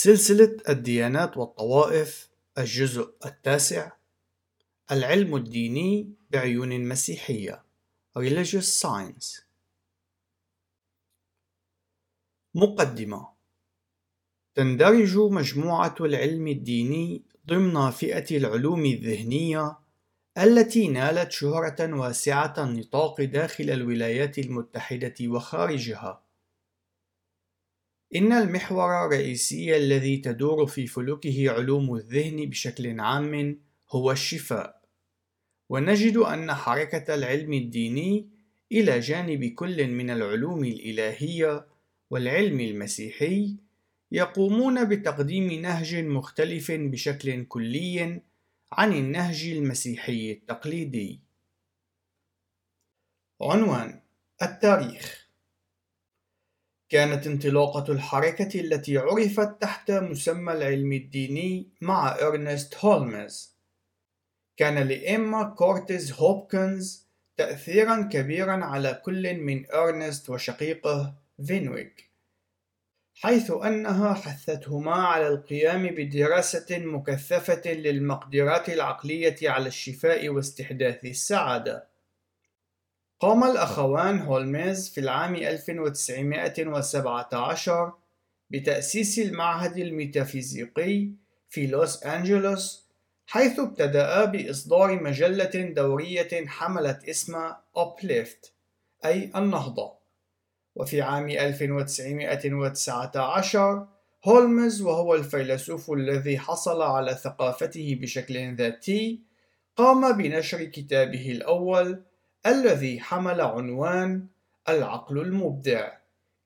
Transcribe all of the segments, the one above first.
سلسلة الديانات والطوائف الجزء التاسع العلم الديني بعيون مسيحية Religious Science. مقدمة تندرج مجموعة العلم الديني ضمن فئة العلوم الذهنية التي نالت شهرة واسعة النطاق داخل الولايات المتحدة وخارجها. إن المحور الرئيسي الذي تدور في فلكه علوم الذهن بشكل عام هو الشفاء، ونجد أن حركة العلم الديني إلى جانب كل من العلوم الإلهية والعلم المسيحي يقومون بتقديم نهج مختلف بشكل كلي عن النهج المسيحي التقليدي. عنوان التاريخ كانت انطلاقة الحركة التي عرفت تحت مسمى العلم الديني مع إرنست هولمز. كان لإيما كورتيز هوبكنز تأثيرا كبيرا على كل من إرنست وشقيقه فينويك حيث أنها حثتهما على القيام بدراسة مكثفة للمقدرات العقلية على الشفاء واستحداث السعادة. قام الأخوان هولمز في العام 1917 بتأسيس المعهد الميتافيزيقي في لوس أنجلوس حيث ابتدأ بإصدار مجلة دورية حملت اسم Uplift أي النهضة. وفي عام 1919 هولمز وهو الفيلسوف الذي حصل على ثقافته بشكل ذاتي قام بنشر كتابه الأول الذي حمل عنوان العقل المبدع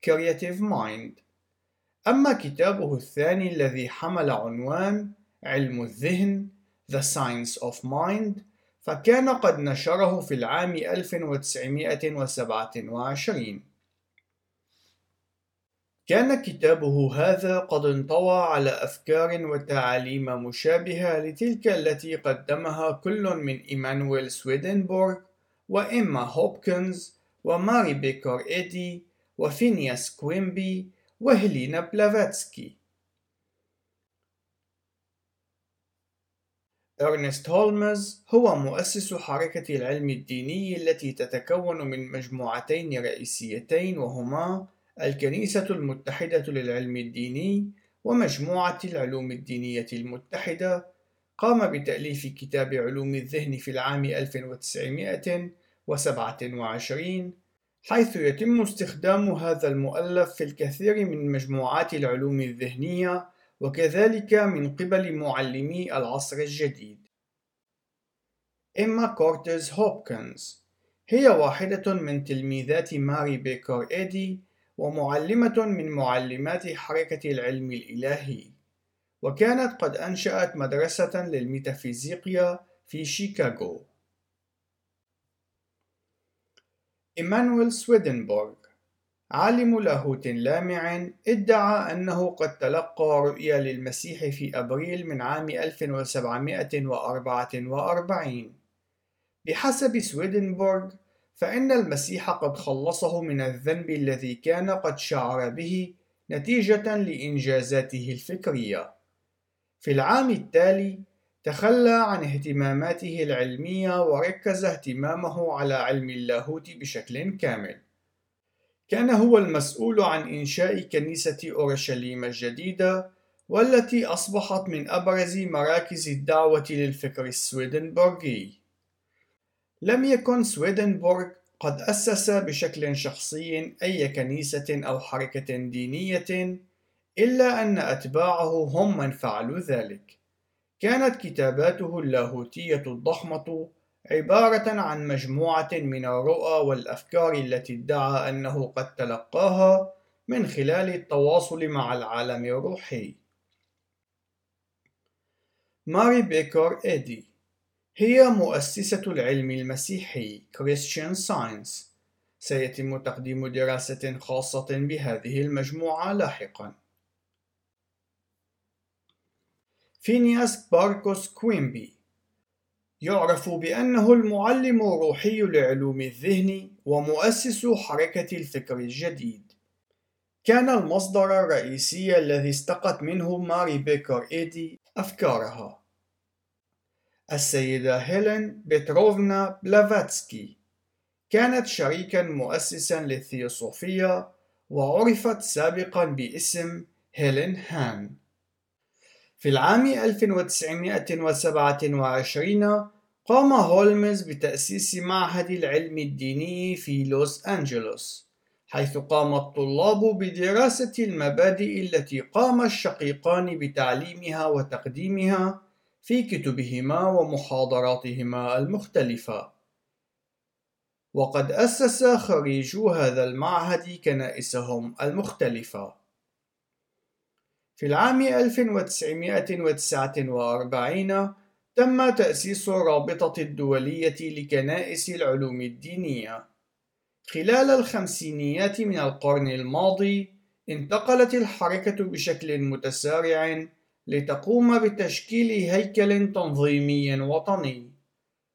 Creative Mind. أما كتابه الثاني الذي حمل عنوان علم الذهن The Science of Mind فكان قد نشره في العام 1927 كان كتابه هذا قد انطوى على أفكار وتعاليم مشابهة لتلك التي قدمها كل من إيمانويل سويدنبورغ وإيما هوبكنز وماري بيكر إيدي وفينياس كويمبي وهيلينا بلافاتسكي. إرنست هولمز هو مؤسس حركة العلم الديني التي تتكون من مجموعتين رئيسيتين وهما الكنيسة المتحدة للعلم الديني ومجموعة العلوم الدينية المتحدة قام بتأليف كتاب علوم الذهن في العام 1927 حيث يتم استخدام هذا المؤلف في الكثير من مجموعات العلوم الذهنية وكذلك من قبل معلمي العصر الجديد. إما كورتيز هوبكنز هي واحدة من تلميذات ماري بيكر إيدي ومعلمة من معلمات حركة العلم الإلهي. وكانت قد أنشأت مدرسة للميتافيزيقيا في شيكاغو. إيمانويل سويدنبورغ عالم لاهوت لامع ادعى أنه قد تلقى رؤيا للمسيح في أبريل من عام 1744 بحسب سويدنبورغ فإن المسيح قد خلصه من الذنب الذي كان قد شعر به نتيجة لإنجازاته الفكرية في العام التالي تخلى عن اهتماماته العلمية وركز اهتمامه على علم اللاهوت بشكل كامل. كان هو المسؤول عن إنشاء كنيسة أورشليم الجديدة والتي أصبحت من أبرز مراكز الدعوة للفكر السويدنبورغي. لم يكن سويدنبورغ قد أسس بشكل شخصي أي كنيسة أو حركة دينية إلا أن أتباعه هم من فعلوا ذلك. كانت كتاباته اللاهوتية الضخمة عبارة عن مجموعة من الرؤى والأفكار التي ادعى أنه قد تلقاها من خلال التواصل مع العالم الروحي. ماري بيكر إيدي هي مؤسسة العلم المسيحي Christian Science سيتم تقديم دراسة خاصة بهذه المجموعة لاحقاً. فينياس باركوس كوينبي يعرف بأنه المعلم الروحي لعلوم الذهن ومؤسس حركة الفكر الجديد. كان المصدر الرئيسي الذي استقت منه ماري بيكر إيدي أفكارها. السيدة هيلين بيتروفنا بلافاتسكي كانت شريكا مؤسسا للثيوصوفية وعرفت سابقا باسم هيلين هان. في العام 1927 قام هولمز بتأسيس معهد العلم الديني في لوس أنجلوس حيث قام الطلاب بدراسة المبادئ التي قام الشقيقان بتعليمها وتقديمها في كتبهما ومحاضراتهما المختلفة. وقد أسس خريجو هذا المعهد كنائسهم المختلفة. في العام 1949 تم تأسيس الرابطة الدولية لكنائس العلوم الدينية. خلال الخمسينيات من القرن الماضي انتقلت الحركة بشكل متسارع لتقوم بتشكيل هيكل تنظيمي وطني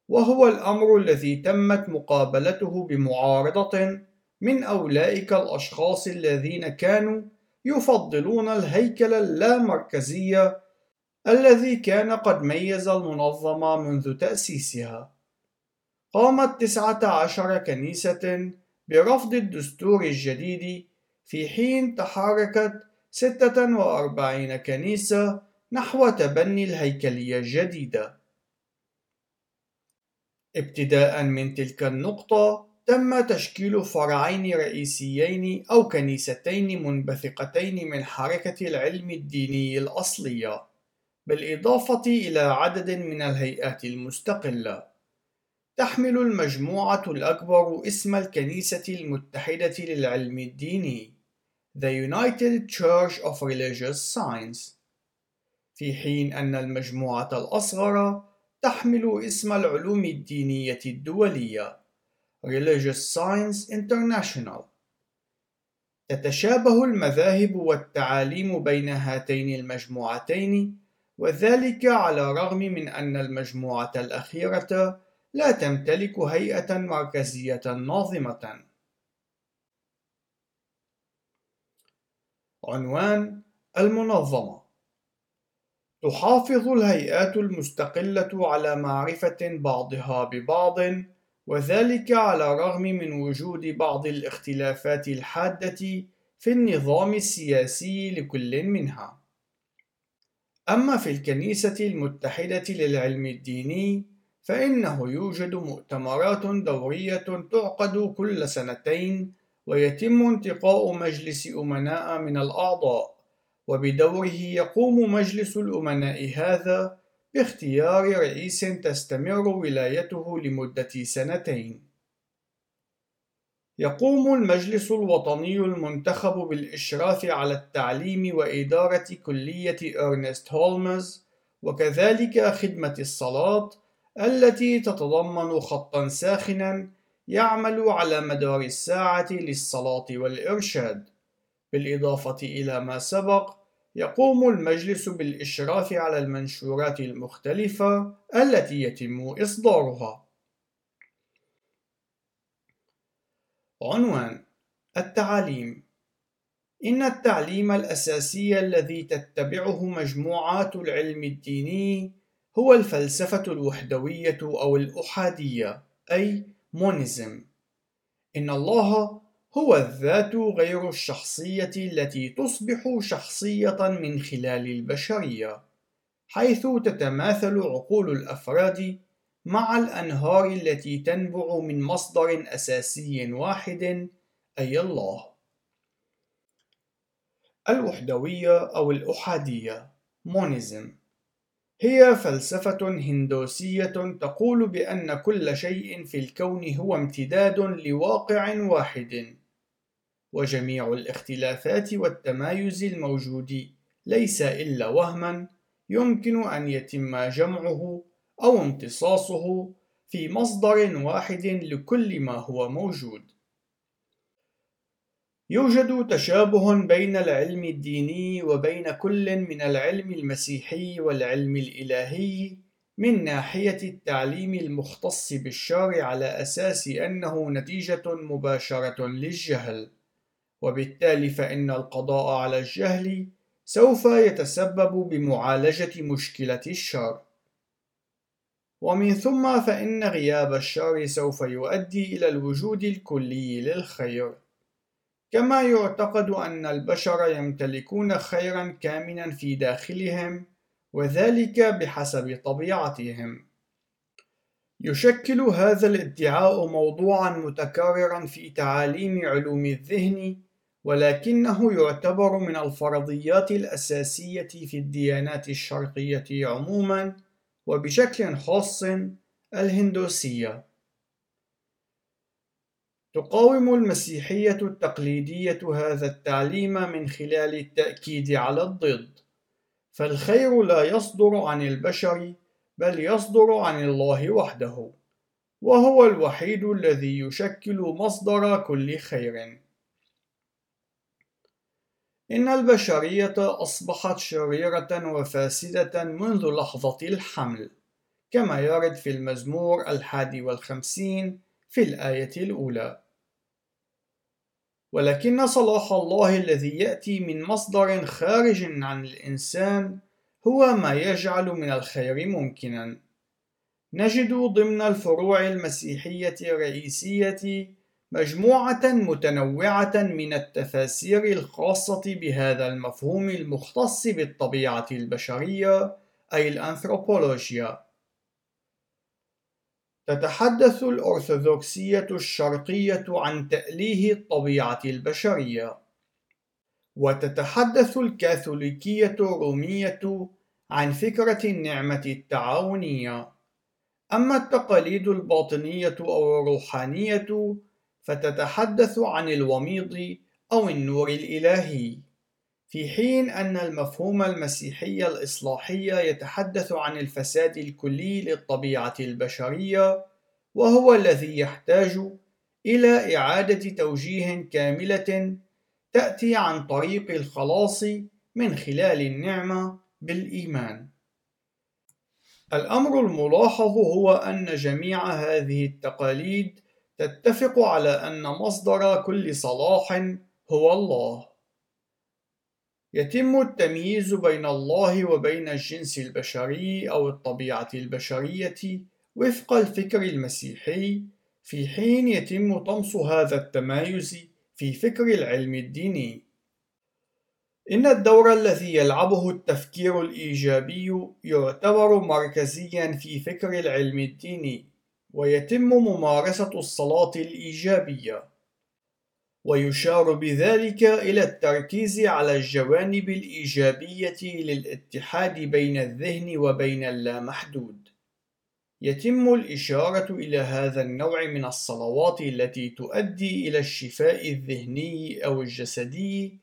وهو الأمر الذي تمت مقابلته بمعارضة من أولئك الأشخاص الذين كانوا يفضلون الهيكل اللامركزي الذي كان قد ميز المنظمة منذ تأسيسها. قامت تسعة عشر كنيسة برفض الدستور الجديد في حين تحركت ستة وأربعين كنيسة نحو تبني الهيكلية الجديدة. ابتداء من تلك النقطة تم تشكيل فرعين رئيسيين أو كنيستين منبثقتين من حركة العلم الديني الأصلية، بالإضافة إلى عدد من الهيئات المستقلة. تحمل المجموعة الأكبر اسم الكنيسة المتحدة للعلم الديني The United Church of Religious Science في حين أن المجموعة الأصغر تحمل اسم العلوم الدينية الدولية Religious Science International تتشابه المذاهب والتعاليم بين هاتين المجموعتين وذلك على الرغم من أن المجموعة الأخيرة لا تمتلك هيئة مركزية ناظمة. عنوان المنظمة تحافظ الهيئات المستقلة على معرفة بعضها ببعض وذلك على الرغم من وجود بعض الاختلافات الحادة في النظام السياسي لكل منها. أما في الكنيسة المتحدة للعلم الديني فإنه يوجد مؤتمرات دورية تعقد كل سنتين ويتم انتقاء مجلس أمناء من الأعضاء وبدوره يقوم مجلس الأمناء هذا باختيار رئيس تستمر ولايته لمدة سنتين. يقوم المجلس الوطني المنتخب بالإشراف على التعليم وإدارة كلية إرنست هولمز وكذلك خدمة الصلاة التي تتضمن خطا ساخنا يعمل على مدار الساعة للصلاة والإرشاد بالإضافة إلى ما سبق يقوم المجلس بالإشراف على المنشورات المختلفة التي يتم إصدارها. عنوان التعاليم إن التعليم الأساسي الذي تتبعه مجموعات العلم الديني هو الفلسفة الوحدوية أو الأحادية أي مونيزم إن الله هو الذات غير الشخصية التي تصبح شخصية من خلال البشرية حيث تتماثل عقول الأفراد مع الأنهار التي تنبع من مصدر أساسي واحد أي الله. الوحدوية أو الأحادية مونيزم. هي فلسفة هندوسية تقول بأن كل شيء في الكون هو امتداد لواقع واحد، وجميع الاختلافات والتمايز الموجود ليس إلا وهما يمكن أن يتم جمعه أو امتصاصه في مصدر واحد لكل ما هو موجود. يوجد تشابه بين العلم الديني وبين كل من العلم المسيحي والعلم الإلهي من ناحية التعليم المختص بالشرع على أساس أنه نتيجة مباشرة للجهل، وبالتالي فإن القضاء على الجهل سوف يتسبب بمعالجة مشكلة الشر. ومن ثم فإن غياب الشر سوف يؤدي إلى الوجود الكلي للخير. كما يعتقد أن البشر يمتلكون خيرا كامنا في داخلهم وذلك بحسب طبيعتهم. يشكل هذا الادعاء موضوعا متكررا في تعاليم علوم الذهن ولكنه يعتبر من الفرضيات الأساسية في الديانات الشرقية عموما وبشكل خاص الهندوسية. تقاوم المسيحية التقليدية هذا التعليم من خلال التأكيد على الضد فالخير لا يصدر عن البشر بل يصدر عن الله وحده وهو الوحيد الذي يشكل مصدر كل خير. إن البشرية أصبحت شريرة وفاسدة منذ لحظة الحمل كما يرد في المزمور الحادي والخمسين في الآية الأولى. ولكن صلاح الله الذي يأتي من مصدر خارج عن الإنسان هو ما يجعل من الخير ممكنا. نجد ضمن الفروع المسيحية الرئيسية مجموعة متنوعة من التفاسير الخاصة بهذا المفهوم المختص بالطبيعة البشرية أي الأنثروبولوجيا. تتحدث الأرثوذكسية الشرقية عن تأليه الطبيعة البشرية، وتتحدث الكاثوليكية الرومية عن فكرة النعمة التعاونية. أما التقاليد الباطنية أو الروحانية فتتحدث عن الوميض أو النور الإلهي في حين أن المفهوم المسيحي الإصلاحي يتحدث عن الفساد الكلي للطبيعة البشرية وهو الذي يحتاج إلى إعادة توجيه كاملة تأتي عن طريق الخلاص من خلال النعمة بالإيمان. الأمر الملاحظ هو أن جميع هذه التقاليد تتفق على أن مصدر كل صلاح هو الله. يتم التمييز بين الله وبين الجنس البشري أو الطبيعة البشرية وفق الفكر المسيحي، في حين يتم طمس هذا التمايز في فكر العلم الديني. إن الدور الذي يلعبه التفكير الإيجابي يعتبر مركزيا في فكر العلم الديني، ويتم ممارسة الصلاة الإيجابية. ويشار بذلك إلى التركيز على الجوانب الإيجابية للاتحاد بين الذهن وبين اللامحدود. يتم الإشارة إلى هذا النوع من الصلوات التي تؤدي إلى الشفاء الذهني أو الجسدي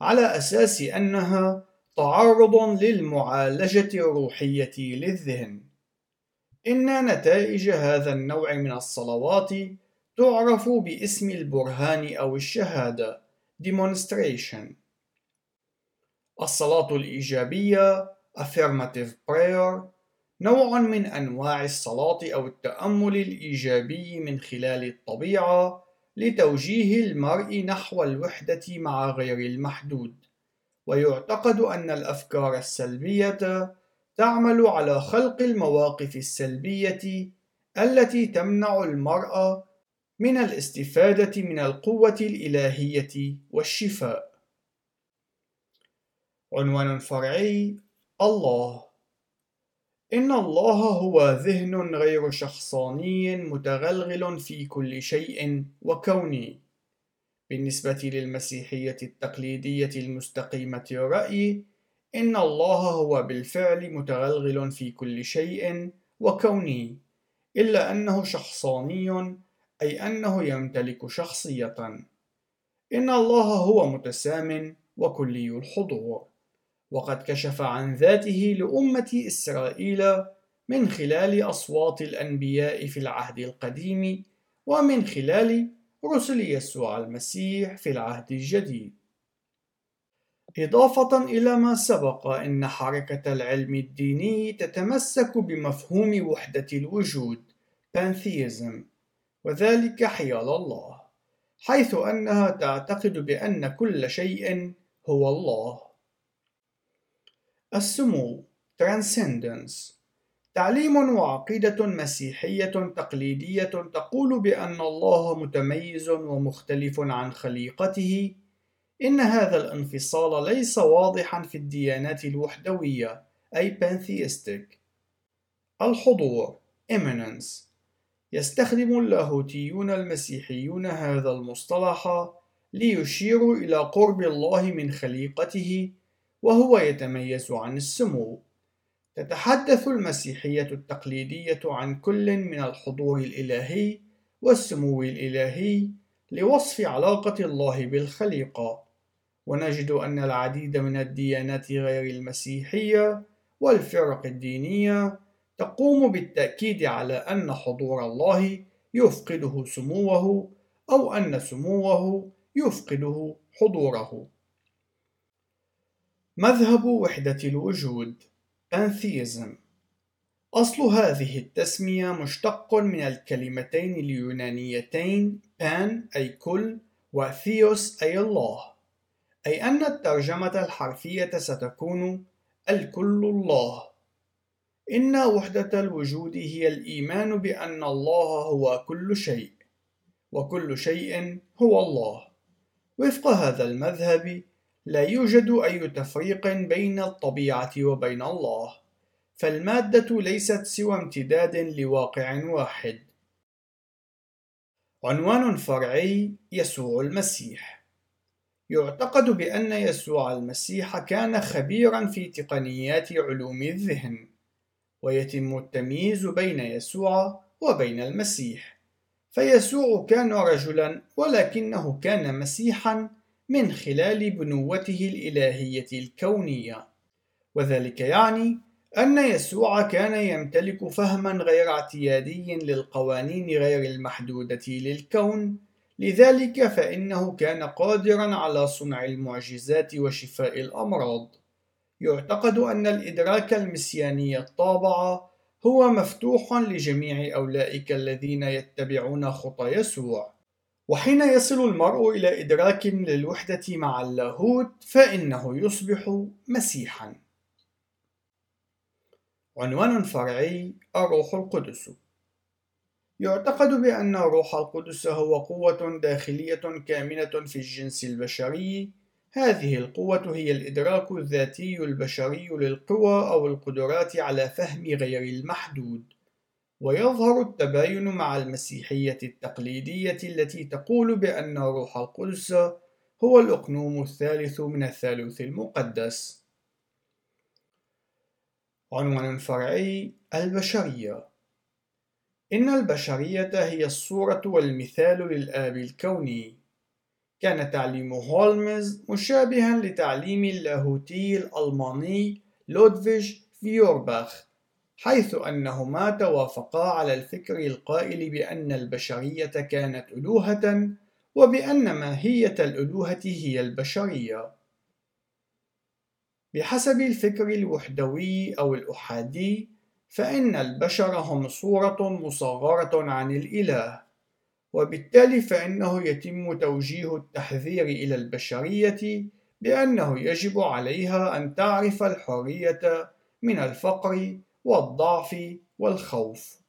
على أساس أنها تعرض للمعالجة الروحية للذهن. إن نتائج هذا النوع من الصلوات تعرف باسم البرهان أو الشهادة demonstration. الصلاة الإيجابية affirmative prayer نوع من أنواع الصلاة أو التأمل الإيجابي من خلال الطبيعة لتوجيه المرء نحو الوحدة مع غير المحدود. ويعتقد أن الأفكار السلبية تعمل على خلق المواقف السلبية التي تمنع المرأة من الاستفادة من القوة الإلهية والشفاء. عنوان فرعي الله إن الله هو ذهن غير شخصاني متغلغل في كل شيء وكوني. بالنسبة للمسيحية التقليدية المستقيمة الرأي، إن الله هو بالفعل متغلغل في كل شيء وكوني إلا أنه شخصاني أي أنه يمتلك شخصية. إن الله هو متسام وكلي الحضور. وقد كشف عن ذاته لأمة إسرائيل من خلال أصوات الأنبياء في العهد القديم ومن خلال رسل يسوع المسيح في العهد الجديد. إضافة إلى ما سبق إن حركة العلم الديني تتمسك بمفهوم وحدة الوجود pantheism وذلك حيال الله حيث أنها تعتقد بأن كل شيء هو الله. السمو Transcendence تعليم وعقيدة مسيحية تقليدية تقول بأن الله متميز ومختلف عن خليقته إن هذا الانفصال ليس واضحا في الديانات الوحدوية أي pantheistic. الحضور immanence. يستخدم اللاهوتيون المسيحيون هذا المصطلح ليشيروا إلى قرب الله من خليقته وهو يتميز عن السمو. تتحدث المسيحية التقليدية عن كل من الحضور الإلهي والسمو الإلهي لوصف علاقة الله بالخليقة. ونجد أن العديد من الديانات غير المسيحية والفرق الدينية تقوم بالتأكيد على أن حضور الله يفقده سموه أو أن سموه يفقده حضوره. مذهب وحدة الوجود Pantheism أصل هذه التسمية مشتق من الكلمتين اليونانيتين pan أي كل وثيوس أي الله أي أن الترجمة الحرفية ستكون الكل الله. إن وحدة الوجود هي الإيمان بأن الله هو كل شيء وكل شيء هو الله. وفق هذا المذهب لا يوجد أي تفريق بين الطبيعة وبين الله فالمادة ليست سوى امتداد لواقع واحد. عنوان فرعي يسوع المسيح. يعتقد بأن يسوع المسيح كان خبيرا في تقنيات علوم الذهن ويتم التمييز بين يسوع وبين المسيح. فيسوع كان رجلا ولكنه كان مسيحا من خلال بنوته الإلهية الكونية. وذلك يعني أن يسوع كان يمتلك فهما غير اعتيادي للقوانين غير المحدودة للكون لذلك فإنه كان قادرا على صنع المعجزات وشفاء الأمراض. يعتقد أن الإدراك المسياني الطابع هو مفتوح لجميع أولئك الذين يتبعون خطى يسوع. وحين يصل المرء إلى إدراك للوحدة مع اللاهوت فإنه يصبح مسيحا. عنوان فرعي الروح القدس. يعتقد بأن الروح القدس هو قوة داخلية كامنة في الجنس البشري. هذه القوة هي الإدراك الذاتي البشري للقوى أو القدرات على فهم غير المحدود. ويظهر التباين مع المسيحية التقليدية التي تقول بأن روح القدس هو الأقنوم الثالث من الثالوث المقدس. عنوان فرعي البشرية. إن البشرية هي الصورة والمثال للآب الكوني. كان تعليم هولمز مشابها لتعليم اللاهوتي الألماني لودفيج فيورباخ حيث أنهما توافقا على الفكر القائل بأن البشرية كانت ألوهة وبأن ماهية الألوهة هي البشرية. بحسب الفكر الوحدوي أو الأحادي، فإن البشر هم صورة مصغرة عن الإله، وبالتالي فإنه يتم توجيه التحذير إلى البشرية بأنه يجب عليها أن تعرف الحرية من الفقر والضعف والخوف.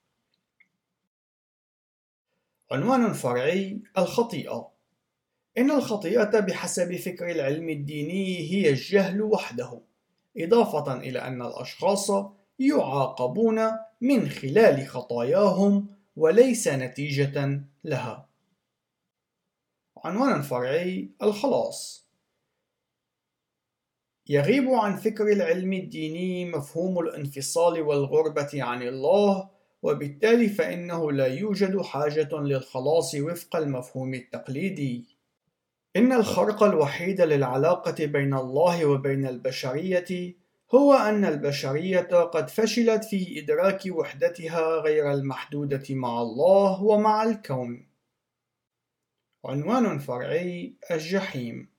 عنوان فرعي الخطيئة إن الخطيئة بحسب فكر العلم الديني هي الجهل وحده، إضافة إلى أن الأشخاص يعاقبون من خلال خطاياهم وليس نتيجة لها. عنوان فرعي الخلاص يغيب عن فكر العلم الديني مفهوم الانفصال والغربة عن الله وبالتالي فإنه لا يوجد حاجة للخلاص وفق المفهوم التقليدي. إن الخرق الوحيد للعلاقة بين الله وبين البشرية هو أن البشرية قد فشلت في إدراك وحدتها غير المحدودة مع الله ومع الكون. عنوان فرعي الجحيم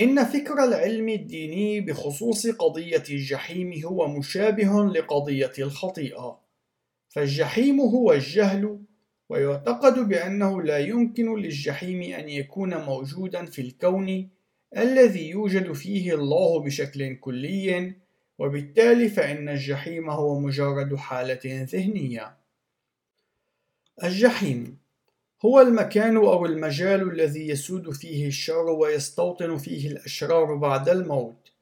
إن فكر العلم الديني بخصوص قضية الجحيم هو مشابه لقضية الخطيئة، فالجحيم هو الجهل ويعتقد بأنه لا يمكن للجحيم أن يكون موجودا في الكون الذي يوجد فيه الله بشكل كلي وبالتالي فإن الجحيم هو مجرد حالة ذهنية. الجحيم هو المكان أو المجال الذي يسود فيه الشر ويستوطن فيه الأشرار بعد الموت.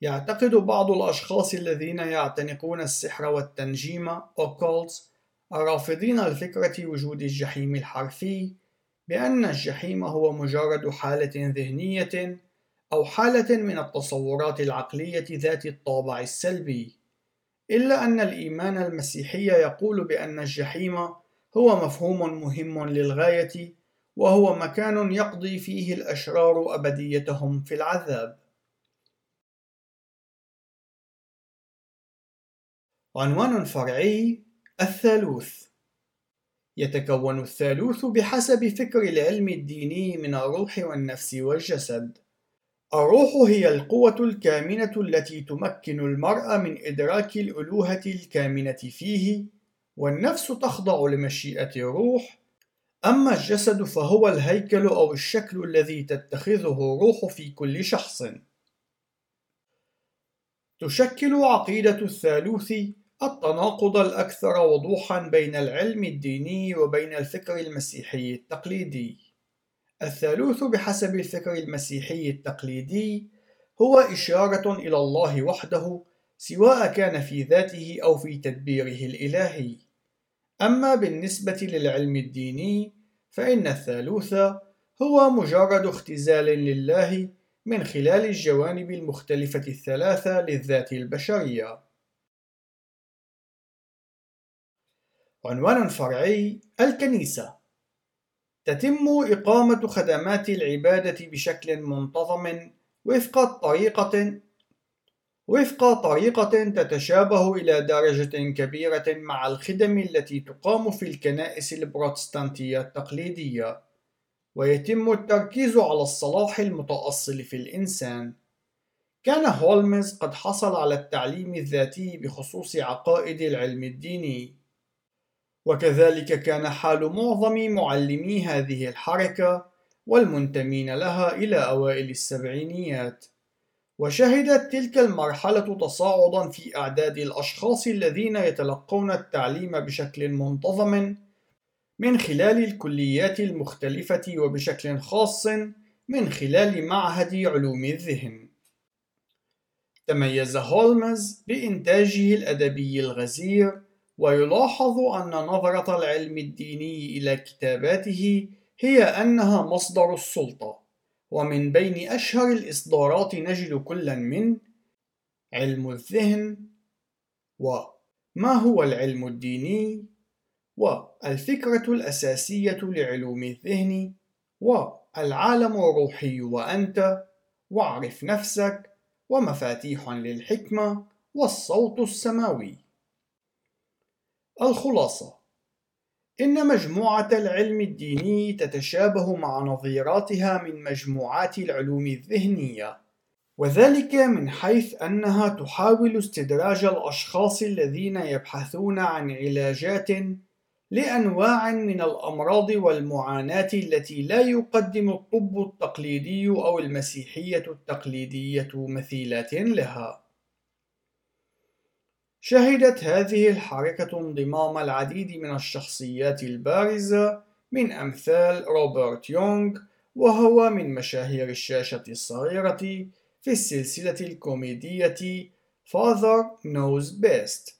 يعتقد بعض الأشخاص الذين يعتنقون السحر والتنجيم occults الرافضين لفكرة وجود الجحيم الحرفي بأن الجحيم هو مجرد حالة ذهنية أو حالة من التصورات العقلية ذات الطابع السلبي إلا أن الإيمان المسيحي يقول بأن الجحيم هو مفهوم مهم للغاية وهو مكان يقضي فيه الأشرار أبديتهم في العذاب. عنوان فرعي الثالوث يتكون الثالوث بحسب فكر العلم الديني من الروح والنفس والجسد. الروح هي القوة الكامنة التي تمكن المرء من إدراك الألوهة الكامنة فيه والنفس تخضع لمشيئة الروح. أما الجسد فهو الهيكل أو الشكل الذي تتخذه الروح في كل شخص. تشكل عقيدة الثالوث التناقض الأكثر وضوحًا بين العلم الديني وبين الفكر المسيحي التقليدي. الثالوث بحسب الفكر المسيحي التقليدي هو إشارة إلى الله وحده سواء كان في ذاته أو في تدبيره الإلهي. أما بالنسبة للعلم الديني فإن الثالوث هو مجرد اختزال لله من خلال الجوانب المختلفة الثلاثة للذات البشرية. عنوان فرعي الكنيسة. تتم إقامة خدمات العبادة بشكل منتظم وفق طريقة وفق طريقة تتشابه إلى درجة كبيرة مع الخدم التي تقام في الكنائس البروتستانتية التقليدية، ويتم التركيز على الصلاح المتأصل في الإنسان. كان هولمز قد حصل على التعليم الذاتي بخصوص عقائد العلم الديني، وكذلك كان حال معظم معلمي هذه الحركة والمنتمين لها إلى أوائل السبعينيات وشهدت تلك المرحلة تصاعدا في أعداد الأشخاص الذين يتلقون التعليم بشكل منتظم من خلال الكليات المختلفة وبشكل خاص من خلال معهد علوم الذهن. تميز هولمز بإنتاجه الأدبي الغزير ويلاحظ أن نظرة العلم الديني إلى كتاباته هي أنها مصدر السلطة ومن بين أشهر الإصدارات نجد كلا من علم الذهن وما هو العلم الديني والفكرة الأساسية لعلوم الذهن والعالم الروحي وأنت واعرف نفسك ومفاتيح للحكمة والصوت السماوي. الخلاصة إن مجموعة العلم الديني تتشابه مع نظيراتها من مجموعات العلوم الذهنية، وذلك من حيث أنها تحاول استدراج الأشخاص الذين يبحثون عن علاجات لأنواع من الأمراض والمعاناة التي لا يقدم الطب التقليدي أو المسيحية التقليدية مثيلات لها. شهدت هذه الحركة انضمام العديد من الشخصيات البارزة من أمثال روبرت يونغ وهو من مشاهير الشاشة الصغيرة في السلسلة الكوميدية Father Knows Best.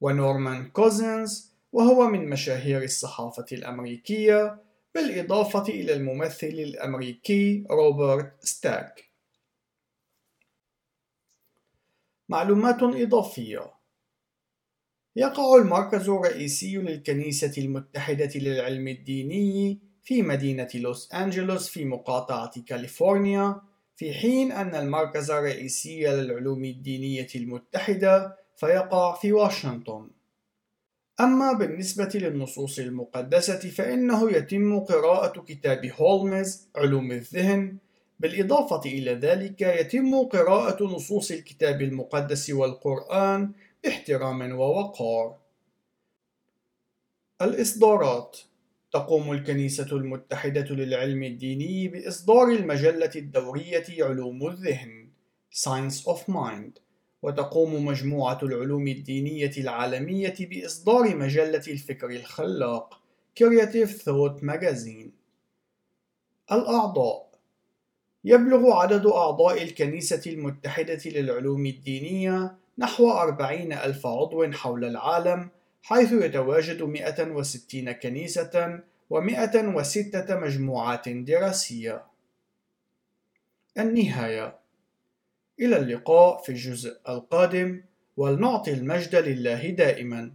ونورمان كوزنز وهو من مشاهير الصحافة الأمريكية بالإضافة إلى الممثل الأمريكي روبرت ستاك معلومات إضافية. يقع المركز الرئيسي للكنيسة المتحدة للعلم الديني في مدينة لوس أنجلوس في مقاطعة كاليفورنيا في حين أن المركز الرئيسي للعلوم الدينية المتحدة فيقع في واشنطن. أما بالنسبة للنصوص المقدسة فإنه يتم قراءة كتاب هولمز علوم الذهن. بالإضافة إلى ذلك يتم قراءة نصوص الكتاب المقدس والقرآن باحترام ووقار. الإصدارات. تقوم الكنيسة المتحدة للعلم الديني بإصدار المجلة الدورية علوم الذهن Science of Mind. وتقوم مجموعة العلوم الدينية العالمية بإصدار مجلة الفكر الخلاق Creative Thought Magazine. الأعضاء. يبلغ عدد أعضاء الكنيسة المتحدة للعلوم الدينية نحو أربعين ألف عضو حول العالم حيث يتواجد 160 كنيسة و106 مجموعات دراسية. النهاية إلى اللقاء في الجزء القادم ولنعطي المجد لله دائما